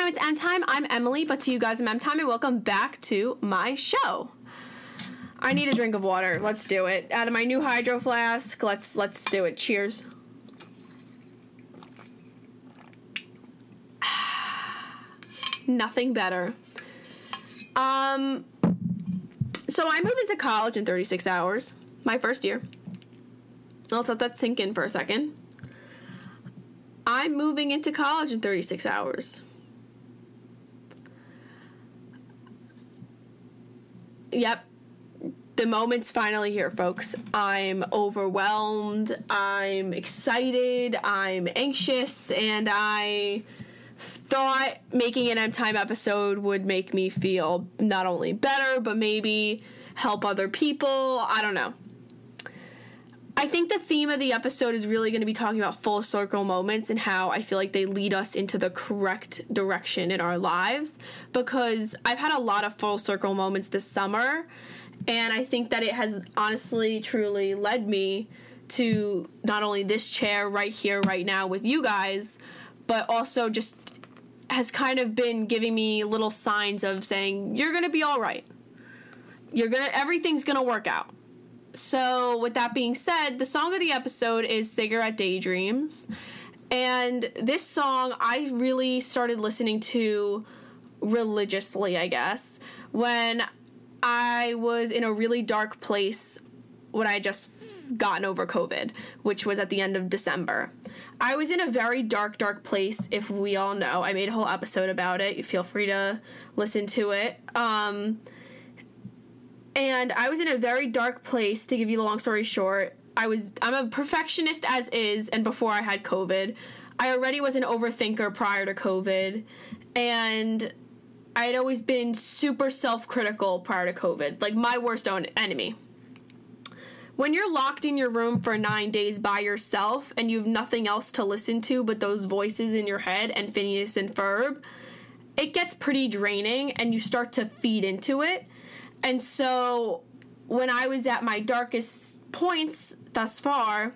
time. It's M time. I'm Emily, but to you guys, I'm M time, and welcome back to my show. I need a drink of water. Let's do it. Out of my new hydro flask. Let's let's do it. Cheers. Nothing better. Um. So I moved into college in 36 hours. My first year. Let's let that sink in for a second. I'm moving into college in 36 hours. Yep. The moment's finally here, folks. I'm overwhelmed, I'm excited, I'm anxious, and I thought making an M Time episode would make me feel not only better, but maybe help other people. I don't know. I think the theme of the episode is really going to be talking about full circle moments and how I feel like they lead us into the correct direction in our lives because I've had a lot of full circle moments this summer and I think that it has honestly truly led me to not only this chair right here right now with you guys but also just has kind of been giving me little signs of saying you're going to be all right. You're going to everything's going to work out. So, with that being said, the song of the episode is Cigarette Daydreams. And this song I really started listening to religiously, I guess, when I was in a really dark place when I just gotten over COVID, which was at the end of December. I was in a very dark, dark place, if we all know. I made a whole episode about it. Feel free to listen to it. Um, and I was in a very dark place. To give you the long story short, I was I'm a perfectionist as is, and before I had COVID, I already was an overthinker prior to COVID, and I had always been super self-critical prior to COVID, like my worst own enemy. When you're locked in your room for nine days by yourself and you have nothing else to listen to but those voices in your head and Phineas and Ferb, it gets pretty draining and you start to feed into it. And so when I was at my darkest points thus far,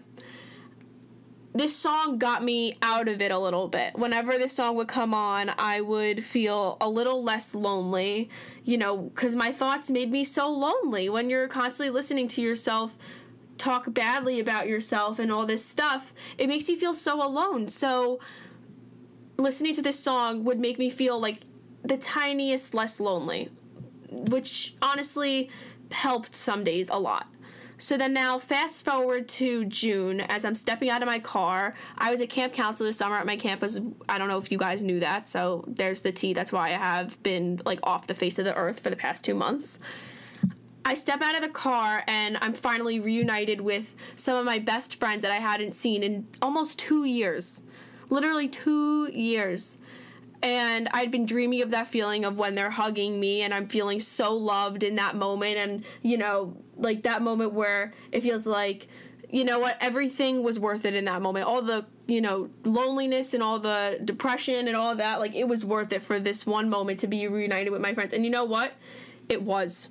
this song got me out of it a little bit. Whenever this song would come on, I would feel a little less lonely, you know, because my thoughts made me so lonely when you're constantly listening to yourself talk badly about yourself and all this stuff. It makes you feel so alone. So listening to this song would make me feel like the tiniest less lonely, which honestly helped some days a lot. So then now, fast forward to June, as I'm stepping out of my car. I was at camp counselor this summer at my campus. I don't know if you guys knew that, so there's the tea. That's why I have been like off the face of the earth for the past two months. I step out of the car and I'm finally reunited with some of my best friends that I hadn't seen in almost two years. Literally two years and I'd been dreaming of that feeling of when they're hugging me and I'm feeling so loved in that moment and you know like that moment where it feels like you know what everything was worth it in that moment all the you know loneliness and all the depression and all that like it was worth it for this one moment to be reunited with my friends and you know what it was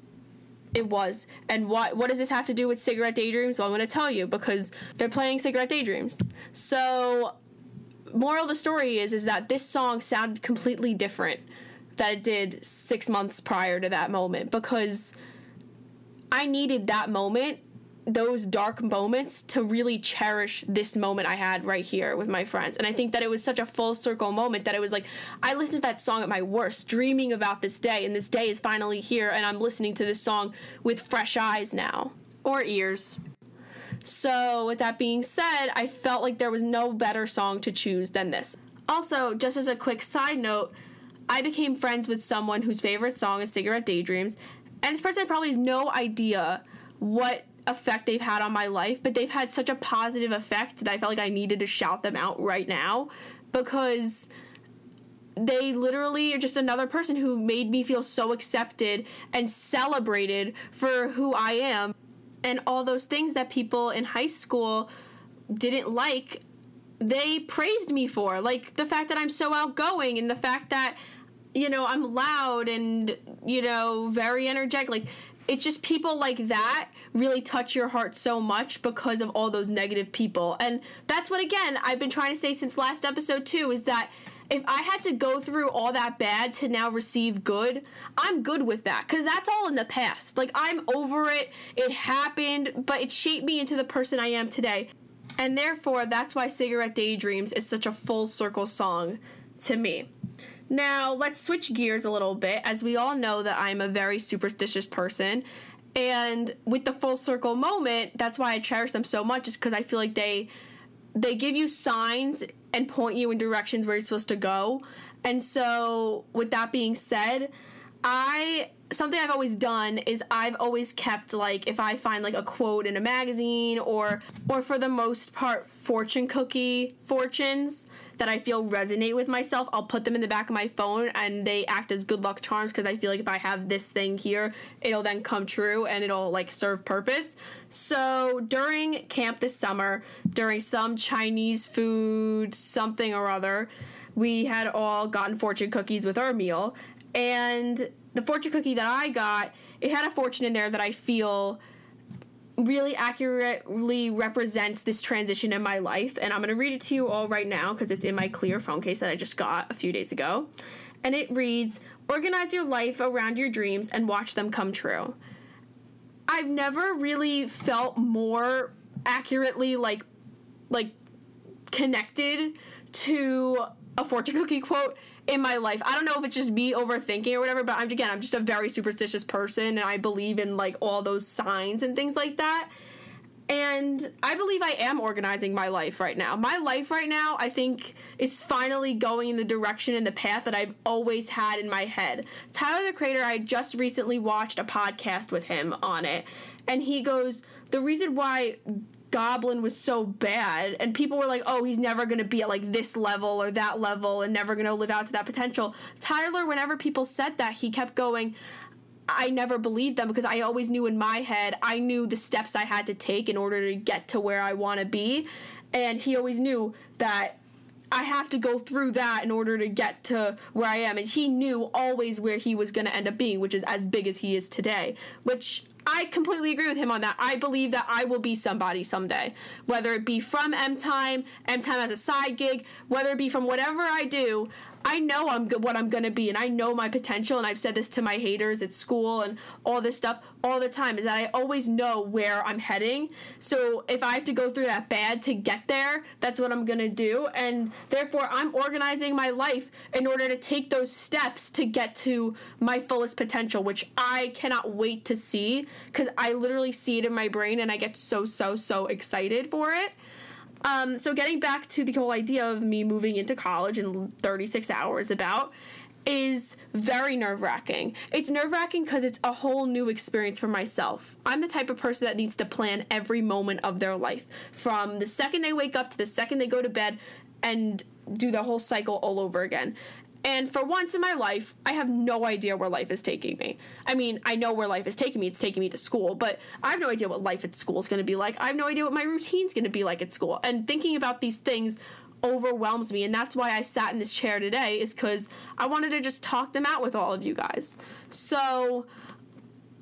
it was. And what what does this have to do with cigarette daydreams? Well, I'm going to tell you because they're playing cigarette daydreams. So moral of the story is is that this song sounded completely different that it did six months prior to that moment because I needed that moment, those dark moments, to really cherish this moment I had right here with my friends. And I think that it was such a full circle moment that it was like I listened to that song at my worst, dreaming about this day, and this day is finally here, and I'm listening to this song with fresh eyes now or ears. So, with that being said, I felt like there was no better song to choose than this. Also, just as a quick side note, I became friends with someone whose favorite song is Cigarette Daydreams, and this person probably has no idea what effect they've had on my life, but they've had such a positive effect that I felt like I needed to shout them out right now because they literally are just another person who made me feel so accepted and celebrated for who I am and all those things that people in high school didn't like, they praised me for. Like the fact that I'm so outgoing and the fact that, you know, I'm loud and, you know, very energetic. Like, it's just people like that really touch your heart so much because of all those negative people. And that's what, again, I've been trying to say since last episode, too, is that if I had to go through all that bad to now receive good, I'm good with that because that's all in the past. Like, I'm over it. It happened, but it shaped me into the person I am today. And therefore, that's why Cigarette Daydreams is such a full circle song to me. Now, let's switch gears a little bit. As we all know that I'm a very superstitious person, and with the full circle moment, that's why I cherish them so much is cuz I feel like they they give you signs and point you in directions where you're supposed to go. And so, with that being said, I something I've always done is I've always kept like if I find like a quote in a magazine or or for the most part fortune cookie fortunes that I feel resonate with myself, I'll put them in the back of my phone and they act as good luck charms because I feel like if I have this thing here, it'll then come true and it'll like serve purpose. So during camp this summer, during some Chinese food something or other, we had all gotten fortune cookies with our meal and the fortune cookie that I got, it had a fortune in there that I feel really accurately represents this transition in my life. And I'm going to read it to you all right now because it's in my clear phone case that I just got a few days ago. And it reads Organize your life around your dreams and watch them come true. I've never really felt more accurately like like connected to a fortune cookie quote in my life. I don't know if it's just me overthinking or whatever, but I'm again, I'm just a very superstitious person and I believe in like all those signs and things like that. And I believe I am organizing my life right now. My life right now, I think, is finally going in the direction and the path that I've always had in my head. Tyler the Creator, I just recently watched a podcast with him on it. And he goes, The reason why Goblin was so bad, and people were like, "Oh, he's never gonna be at like this level or that level, and never gonna live out to that potential." Tyler, whenever people said that, he kept going. I never believed them because I always knew in my head I knew the steps I had to take in order to get to where I want to be, and he always knew that I have to go through that in order to get to where I am. And he knew always where he was going to end up being, which is as big as he is today, which I completely agree with him on that. I believe that I will be somebody someday, whether it be from M Time, M Time as a side gig, whether it be from whatever I do. I know I'm good, what I'm gonna be, and I know my potential. And I've said this to my haters at school and all this stuff all the time. Is that I always know where I'm heading. So if I have to go through that bad to get there, that's what I'm gonna do. And therefore, I'm organizing my life in order to take those steps to get to my fullest potential, which I cannot wait to see because I literally see it in my brain, and I get so so so excited for it. Um, so getting back to the whole idea of me moving into college in 36 hours about is very nerve wracking. It's nerve wracking because it's a whole new experience for myself. I'm the type of person that needs to plan every moment of their life from the second they wake up to the second they go to bed and do the whole cycle all over again. And for once in my life, I have no idea where life is taking me. I mean, I know where life is taking me. It's taking me to school, but I have no idea what life at school is going to be like. I have no idea what my routine's going to be like at school. And thinking about these things overwhelms me and that's why I sat in this chair today is cuz I wanted to just talk them out with all of you guys. So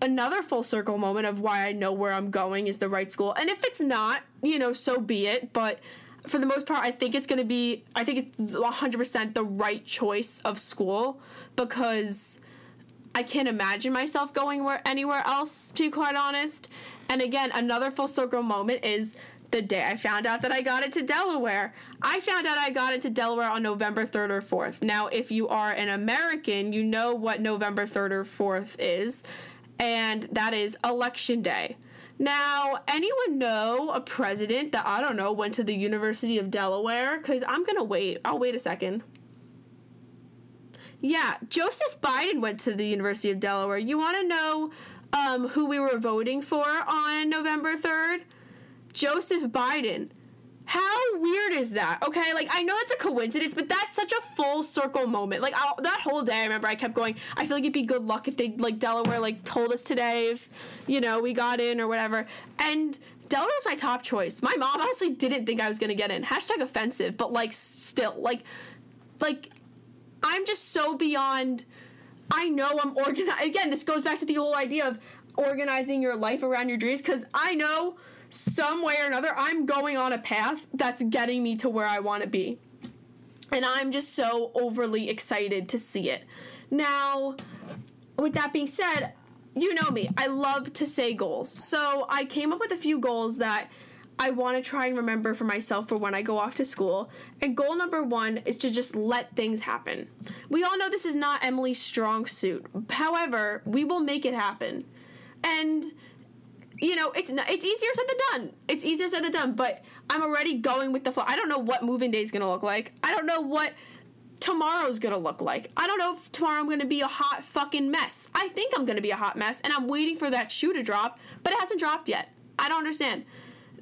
another full circle moment of why I know where I'm going is the right school. And if it's not, you know, so be it, but for the most part, I think it's going to be, I think it's 100% the right choice of school because I can't imagine myself going where anywhere else, to be quite honest. And again, another full circle moment is the day I found out that I got into Delaware. I found out I got into Delaware on November 3rd or 4th. Now, if you are an American, you know what November 3rd or 4th is, and that is Election Day. Now, anyone know a president that I don't know went to the University of Delaware? Because I'm gonna wait. I'll wait a second. Yeah, Joseph Biden went to the University of Delaware. You want to know um, who we were voting for on November 3rd? Joseph Biden. How weird is that? Okay, like I know it's a coincidence, but that's such a full circle moment. Like I'll, that whole day, I remember I kept going. I feel like it'd be good luck if they like Delaware like told us today if you know we got in or whatever. And Delaware was my top choice. My mom honestly didn't think I was gonna get in. Hashtag offensive, but like still, like, like, I'm just so beyond. I know I'm organized. Again, this goes back to the whole idea of organizing your life around your dreams because I know some way or another I'm going on a path that's getting me to where I want to be. And I'm just so overly excited to see it. Now, with that being said, you know me. I love to say goals. So I came up with a few goals that I want to try and remember for myself for when I go off to school. And goal number one is to just let things happen. We all know this is not Emily's strong suit. However, we will make it happen. And you know, it's not, it's easier said than done. It's easier said than done. But I'm already going with the flow. I don't know what moving day is gonna look like. I don't know what tomorrow's gonna look like. I don't know if tomorrow I'm gonna be a hot fucking mess. I think I'm gonna be a hot mess, and I'm waiting for that shoe to drop, but it hasn't dropped yet. I don't understand.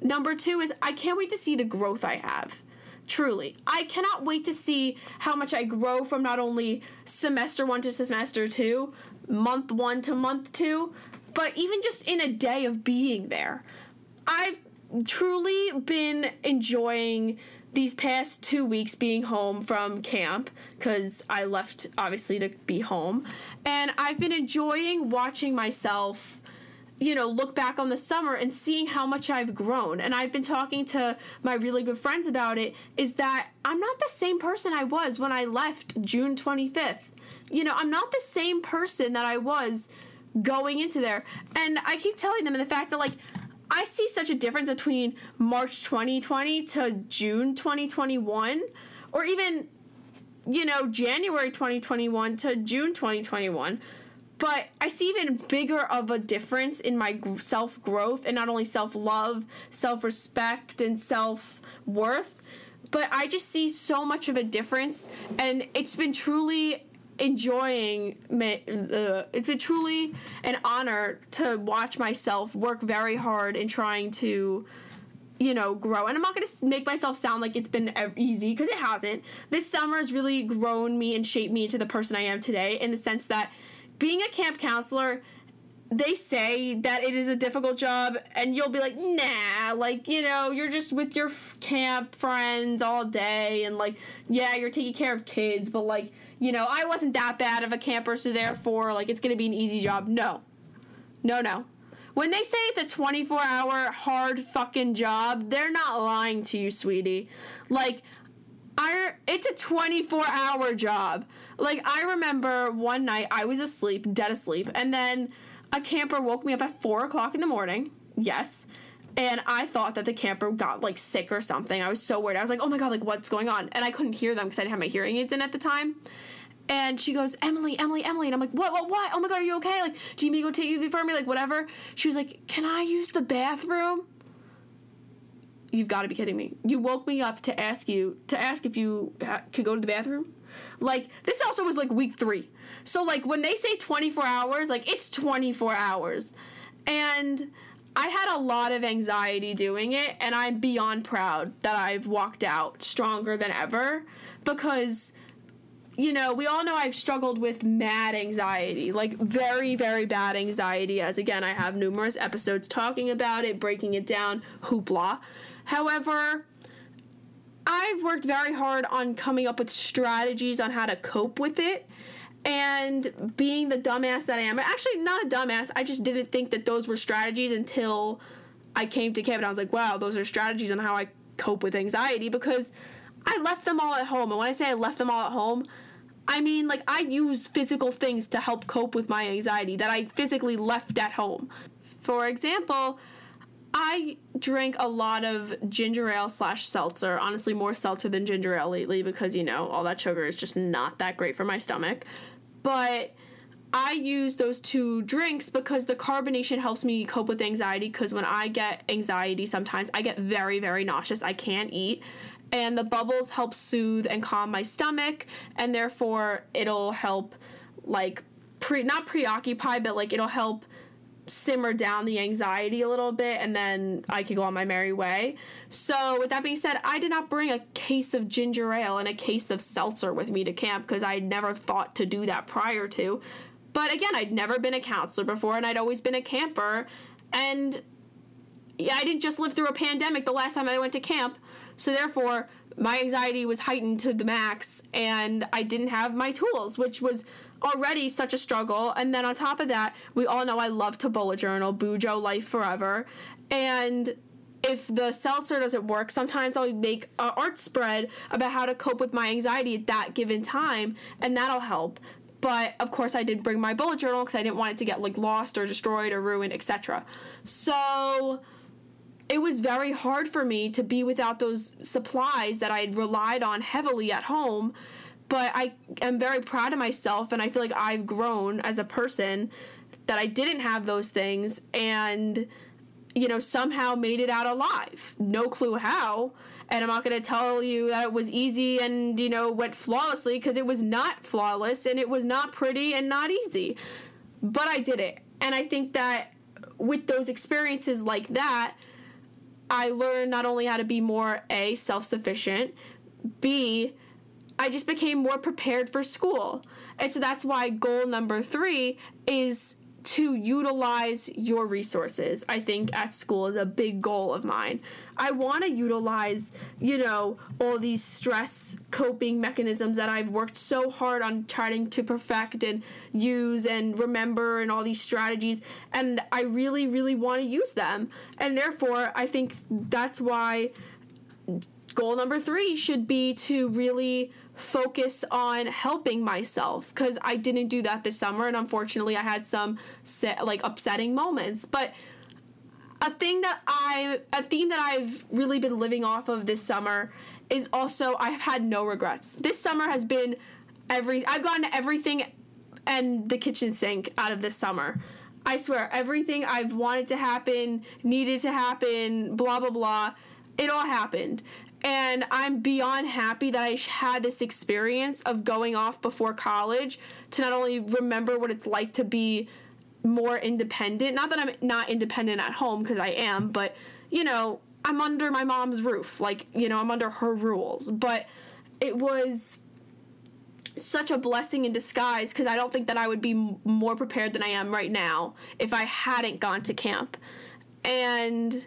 Number two is I can't wait to see the growth I have. Truly. I cannot wait to see how much I grow from not only semester one to semester two, month one to month two, but even just in a day of being there. I've truly been enjoying these past two weeks being home from camp because I left obviously to be home, and I've been enjoying watching myself. You know, look back on the summer and seeing how much I've grown. And I've been talking to my really good friends about it is that I'm not the same person I was when I left June 25th. You know, I'm not the same person that I was going into there. And I keep telling them the fact that, like, I see such a difference between March 2020 to June 2021, or even, you know, January 2021 to June 2021. But I see even bigger of a difference in my self growth and not only self love, self respect, and self worth, but I just see so much of a difference. And it's been truly enjoying uh, it's been truly an honor to watch myself work very hard in trying to you know grow. And i'm not going to make myself sound like it's been easy because it hasn't. This summer has really grown me and shaped me into the person i am today in the sense that being a camp counselor they say that it is a difficult job and you'll be like nah like you know you're just with your f- camp friends all day and like yeah you're taking care of kids but like you know i wasn't that bad of a camper so therefore like it's gonna be an easy job. No. No no. When they say it's a 24 hour hard fucking job they're not lying to you sweetie. Like I, it's a 24 hour job. Like i remember one night i was asleep dead asleep and then a camper woke me up at four o'clock in the morning. Yes. And I thought that the camper got like sick or something. I was so worried. I was like, oh my God, like what's going on? And I couldn't hear them because I didn't have my hearing aids in at the time. And she goes, Emily, Emily, Emily. And I'm like, what, what, what? Oh my God, are you okay? Like, to go take you for me? Like, whatever. She was like, can I use the bathroom? You've got to be kidding me. You woke me up to ask you, to ask if you could go to the bathroom? Like, this also was like week three. So like when they say 24 hours, like it's 24 hours. And I had a lot of anxiety doing it and I'm beyond proud that I've walked out stronger than ever because you know, we all know I've struggled with mad anxiety, like very, very bad anxiety, as again, I have numerous episodes talking about it, breaking it down, hoopla. However, I've worked very hard on coming up with strategies on how to cope with it and being the dumbass that I am, actually not a dumbass, I just didn't think that those were strategies until I came to camp and I was like, wow, those are strategies on how I cope with anxiety because I left them all at home. And when I say I left them all at home, I mean like I use physical things to help cope with my anxiety that I physically left at home. For example, I drink a lot of ginger ale slash seltzer. Honestly, more seltzer than ginger ale lately because, you know, all that sugar is just not that great for my stomach. But I use those two drinks because the carbonation helps me cope with anxiety. Because when I get anxiety, sometimes I get very, very nauseous. I can't eat. And the bubbles help soothe and calm my stomach. And therefore, it'll help, like, pre not preoccupy, but like, it'll help simmer down the anxiety a little bit and then I could go on my merry way. So, with that being said, I did not bring a case of ginger ale and a case of seltzer with me to camp because I never thought to do that prior to. But again, I'd never been a counselor before and I'd always been a camper. And I didn't just live through a pandemic the last time I went to camp. So therefore, my anxiety was heightened to the max and I didn't have my tools, which was already such a struggle. And then on top of that, we all know I love to bullet journal, Bujo Life Forever. And if the seltzer doesn't work, sometimes I'll make an art spread about how to cope with my anxiety at that given time, and that'll help. But of course, I did bring my bullet journal because I didn't want it to get like lost or destroyed or ruined, etc. So it was very hard for me to be without those supplies that I had relied on heavily at home. But I am very proud of myself, and I feel like I've grown as a person that I didn't have those things and you know, somehow made it out alive. No clue how. And I'm not going to tell you that it was easy and, you know, went flawlessly because it was not flawless and it was not pretty and not easy. But I did it. And I think that with those experiences like that, I learned not only how to be more A, self sufficient, B, I just became more prepared for school. And so that's why goal number three is to utilize your resources, I think at school is a big goal of mine. I want to utilize, you know, all these stress coping mechanisms that I've worked so hard on trying to perfect and use and remember and all these strategies. And I really, really want to use them. And therefore, I think that's why goal number three should be to really focus on helping myself because I didn't do that this summer and unfortunately I had some like upsetting moments but a thing that I a theme that I've really been living off of this summer is also I've had no regrets. This summer has been every I've gotten everything and the kitchen sink out of this summer. I swear everything I've wanted to happen, needed to happen, blah blah blah, it all happened. And I'm beyond happy that I had this experience of going off before college to not only remember what it's like to be more independent. Not that I'm not independent at home, because I am, but, you know, I'm under my mom's roof. Like, you know, I'm under her rules. But it was such a blessing in disguise because I don't think that I would be more prepared than I am right now if I hadn't gone to camp. And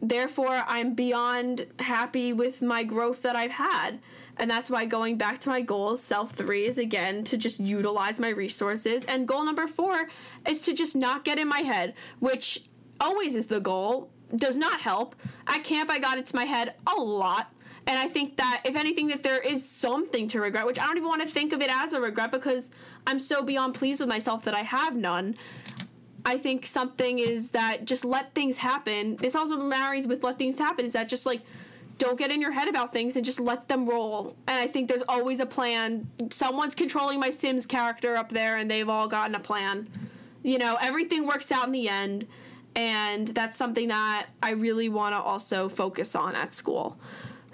therefore I'm beyond happy with my growth that I've had. And that's why going back to my goals, self three is again to just utilize my resources. And goal number four is to just not get in my head, which always is the goal, does not help. At camp, I got into my head a lot. And I think that if anything, that there is something to regret, which I don't even want to think of it as a regret because I'm so beyond pleased with myself that I have none. I think something is that just let things happen. This also marries with let things happen. Is that just like don't get in your head about things and just let them roll. And I think there's always a plan. Someone's controlling my Sims character up there and they've all gotten a plan. You know, everything works out in the end. And that's something that I really want to also focus on at school.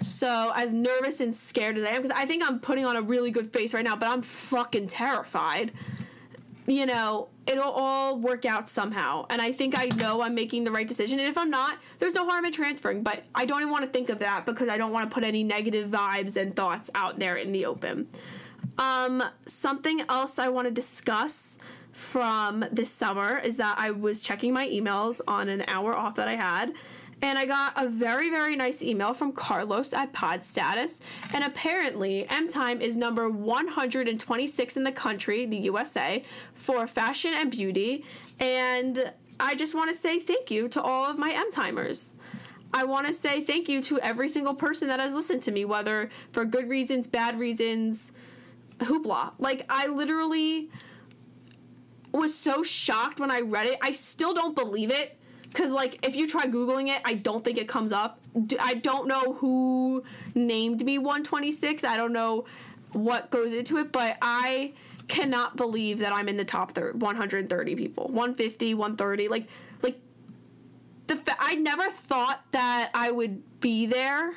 So, as nervous and scared as I am, because I think I'm putting on a really good face right now, but I'm fucking terrified you know, it'll all work out somehow. And I think I know I'm making the right decision. And if I'm not, there's no harm in transferring. But I don't even want to think of that because I don't want to put any negative vibes and thoughts out there in the open. Um, something else I want to discuss from this summer is that I was checking my emails on an hour off that I had and I got a very, very nice email from Carlos at Pod Status. And apparently, M Time is number 126 in the country, the USA, for fashion and beauty. And I just want to say thank you to all of my M Timers. I want to say thank you to every single person that has listened to me, whether for good reasons, bad reasons, hoopla. Like, I literally was so shocked when I read it. I still don't believe it because like if you try googling it i don't think it comes up. I don't know who named me 126 i don't know what goes into it but i cannot believe that i'm in the top 30, 130 people. 150 130 like like the fa- i never thought that i would be there.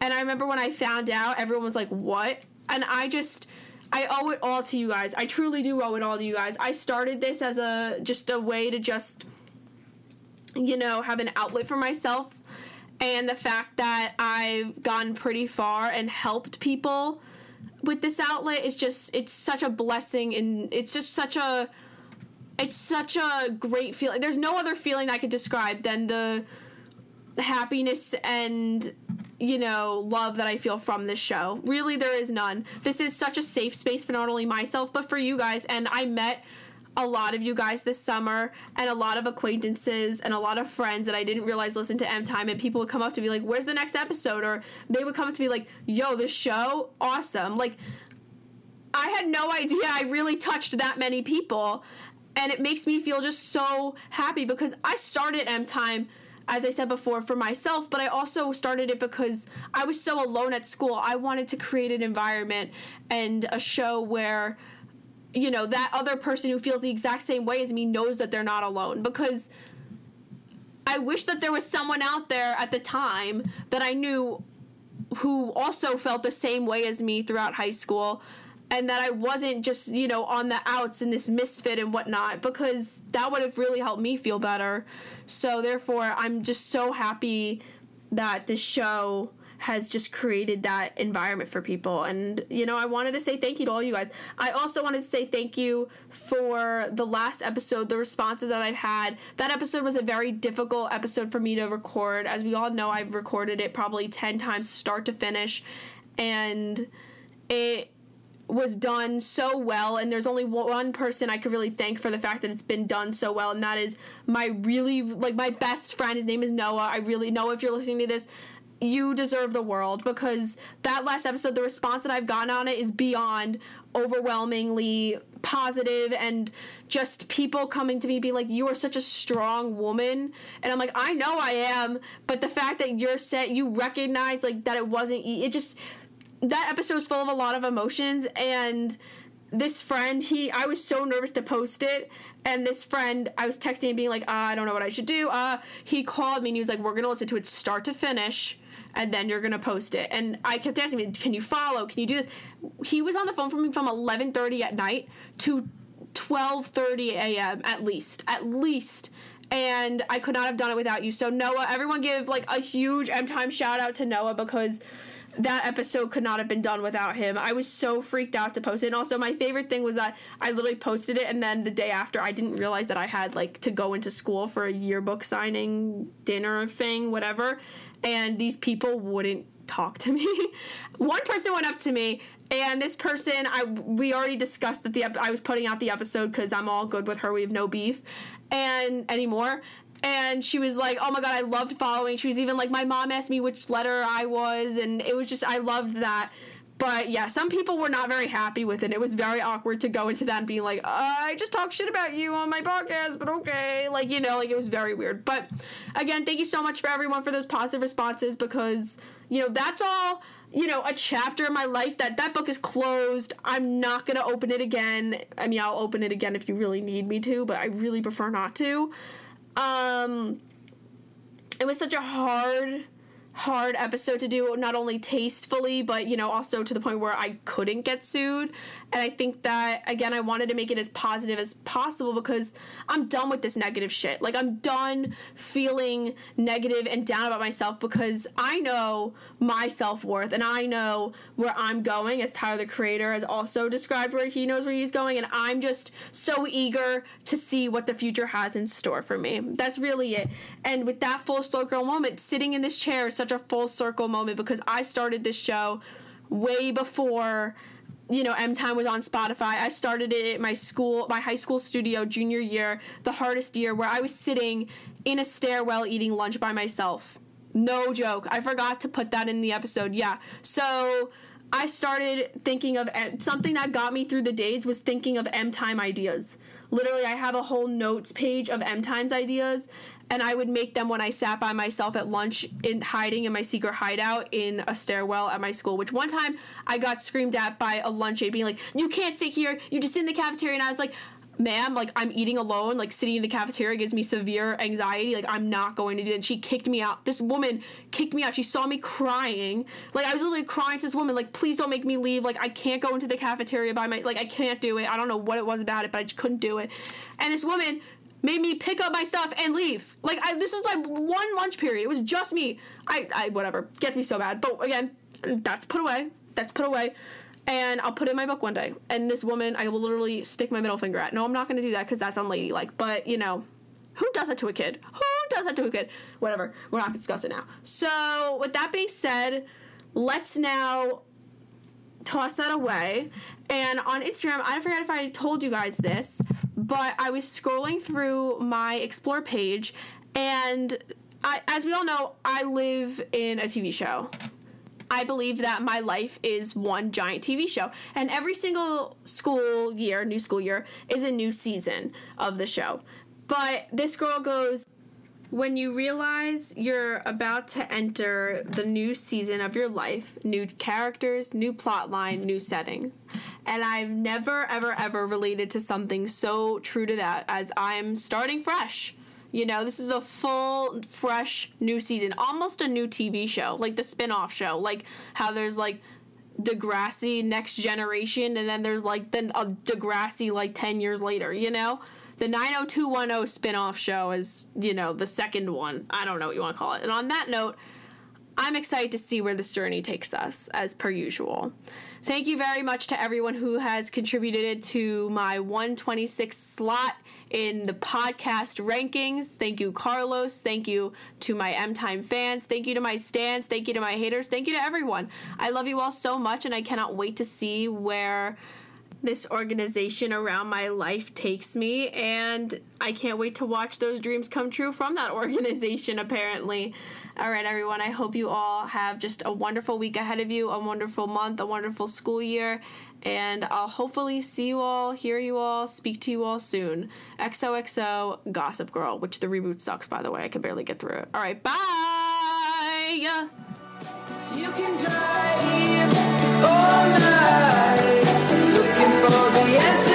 And i remember when i found out everyone was like what? And i just I owe it all to you guys. I truly do owe it all to you guys. I started this as a just a way to just you know, have an outlet for myself. And the fact that I've gone pretty far and helped people with this outlet is just, it's such a blessing and it's just such a, it's such a great feeling. There's no other feeling I could describe than the, the happiness and you know love that I feel from this show. Really, there is none. This is such a safe space for not only myself but for you guys. And I met a lot of you guys this summer and a lot of acquaintances and a lot of friends that I didn't realize listened to M Time and people would come up to me like, "Where's the next episode?" or they would come up to me like, "Yo, this show awesome!" Like I had no idea I really touched that many people and it makes me feel just so happy because I started M Time as I said before, for myself, but I also started it because I was so alone at school. I wanted to create an environment and a show where, you know, that other person who feels the exact same way as me knows that they're not alone. Because I wish that there was someone out there at the time that I knew who also felt the same way as me throughout high school and that I wasn't just, you know, on the outs in this misfit and whatnot, because that would have really helped me feel better. So, therefore, I'm just so happy that this show has just created that environment for people. And, you know, I wanted to say thank you to all you guys. I also wanted to say thank you for the last episode, the responses that I've had. That episode was a very difficult episode for me to record. As we all know, I've recorded it probably 10 times, start to finish. And it was done so well and there's only one person I could really thank for the fact that it's been done so well and that is my really like my best friend his name is Noah I really know if you're listening to this you deserve the world because that last episode the response that I've gotten on it is beyond overwhelmingly positive and just people coming to me being like you are such a strong woman. And I'm like I know I am but the fact that you're set you recognize like that it wasn't it just that episode was full of a lot of emotions and this friend he i was so nervous to post it and this friend i was texting and being like uh, i don't know what i should do uh he called me and he was like we're gonna listen to it start to finish and then you're gonna post it and i kept asking me can you follow can you do this he was on the phone for me from 11.30 at night to 12.30 a.m at least at least and i could not have done it without you so noah everyone give like a huge m time shout out to noah because that episode could not have been done without him. I was so freaked out to post it. And also, my favorite thing was that I literally posted it, and then the day after, I didn't realize that I had like to go into school for a yearbook signing dinner thing, whatever. And these people wouldn't talk to me. One person went up to me and this person I we already discussed that the I was putting out the episode cuz I'm all good with her. We have no beef and anymore and she was like, "Oh my god, I loved following." She was even like, "My mom asked me which letter I was," and it was just I loved that. But yeah, some people were not very happy with it. It was very awkward to go into that and being like, "I just talk shit about you on my podcast," but okay, like you know, like it was very weird. But again, thank you so much for everyone for those positive responses because you know that's all you know a chapter in my life that that book is closed i'm not going to open it again i mean i'll open it again if you really need me to but i really prefer not to um, it was such a hard hard episode to do not only tastefully but you know also to the point where I couldn't get sued. And I think that again I wanted to make it as positive as possible because I'm done with this negative shit. Like I'm done feeling negative and down about myself because I know my self-worth and I know where I'm going as Tyler the creator has also described where he knows where he's going. And I'm just so eager to see what the future has in store for me. That's really it. And with that full circle moment sitting in this chair is such such a full circle moment because I started this show way before you know M Time was on Spotify. I started it at my school, my high school studio junior year, the hardest year where I was sitting in a stairwell eating lunch by myself. No joke. I forgot to put that in the episode. Yeah. So I started thinking of eh, something that got me through the days was thinking of M Time ideas. Literally, I have a whole notes page of M Times ideas, and I would make them when I sat by myself at lunch in hiding in my secret hideout in a stairwell at my school. Which one time I got screamed at by a lunch aide being like, "You can't sit here. You just in the cafeteria." And I was like, "Ma'am, like I'm eating alone. Like sitting in the cafeteria gives me severe anxiety. Like I'm not going to do it." And she kicked me out. This woman kicked me out. She saw me crying. Like I was literally crying to this woman. Like please don't make me leave. Like I can't go into the cafeteria by my. Like I can't do it. I don't know what it was about it, but I just couldn't do it. And this woman made me pick up my stuff and leave. Like I, this was my one lunch period. It was just me. I, I whatever gets me so bad. But again, that's put away. That's put away. And I'll put it in my book one day. And this woman, I will literally stick my middle finger at. No, I'm not going to do that because that's unladylike. But you know, who does that to a kid? Who does that to a kid? Whatever. We're not going to discuss it now. So, with that being said, let's now toss that away. And on Instagram, I don't forget if I told you guys this, but I was scrolling through my explore page, and I, as we all know, I live in a TV show. I believe that my life is one giant TV show. And every single school year, new school year, is a new season of the show. But this girl goes, when you realize you're about to enter the new season of your life, new characters, new plot line, new settings. And I've never, ever, ever related to something so true to that as I'm starting fresh. You know, this is a full, fresh new season, almost a new TV show, like the spin off show, like how there's like Degrassi Next Generation, and then there's like then a Degrassi like 10 years later, you know? The 90210 spin off show is, you know, the second one. I don't know what you want to call it. And on that note, I'm excited to see where this journey takes us, as per usual. Thank you very much to everyone who has contributed to my 126 slot in the podcast rankings. Thank you, Carlos. Thank you to my M Time fans. Thank you to my stands. Thank you to my haters. Thank you to everyone. I love you all so much, and I cannot wait to see where this organization around my life takes me, and I can't wait to watch those dreams come true from that organization, apparently. All right, everyone, I hope you all have just a wonderful week ahead of you, a wonderful month, a wonderful school year, and I'll hopefully see you all, hear you all, speak to you all soon. XOXO Gossip Girl, which the reboot sucks, by the way. I can barely get through it. All right, bye! You can drive all night. Yes.